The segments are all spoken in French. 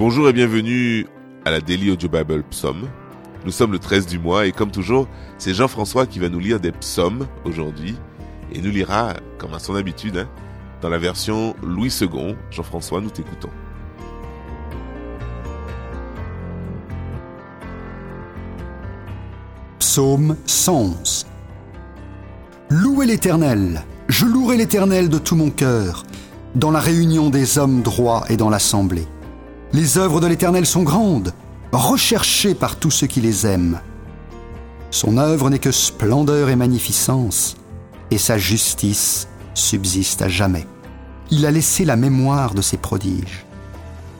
Bonjour et bienvenue à la Daily Audio Bible Psaume. Nous sommes le 13 du mois et comme toujours, c'est Jean-François qui va nous lire des psaumes aujourd'hui et nous lira, comme à son habitude, hein, dans la version Louis II. Jean-François, nous t'écoutons. Psaume 111 Louez l'Éternel, je louerai l'Éternel de tout mon cœur, dans la réunion des hommes droits et dans l'assemblée. Les œuvres de l'Éternel sont grandes, recherchées par tous ceux qui les aiment. Son œuvre n'est que splendeur et magnificence, et sa justice subsiste à jamais. Il a laissé la mémoire de ses prodiges.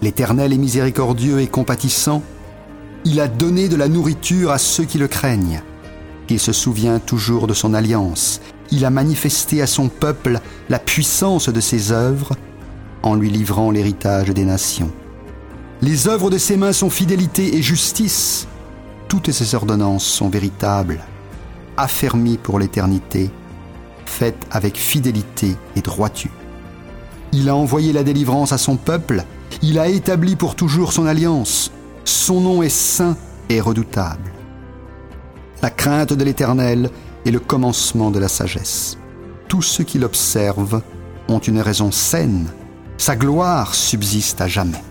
L'Éternel est miséricordieux et compatissant. Il a donné de la nourriture à ceux qui le craignent. Il se souvient toujours de son alliance. Il a manifesté à son peuple la puissance de ses œuvres en lui livrant l'héritage des nations. Les œuvres de ses mains sont fidélité et justice. Toutes ses ordonnances sont véritables, affermies pour l'éternité, faites avec fidélité et droiture. Il a envoyé la délivrance à son peuple, il a établi pour toujours son alliance. Son nom est saint et redoutable. La crainte de l'Éternel est le commencement de la sagesse. Tous ceux qui l'observent ont une raison saine. Sa gloire subsiste à jamais.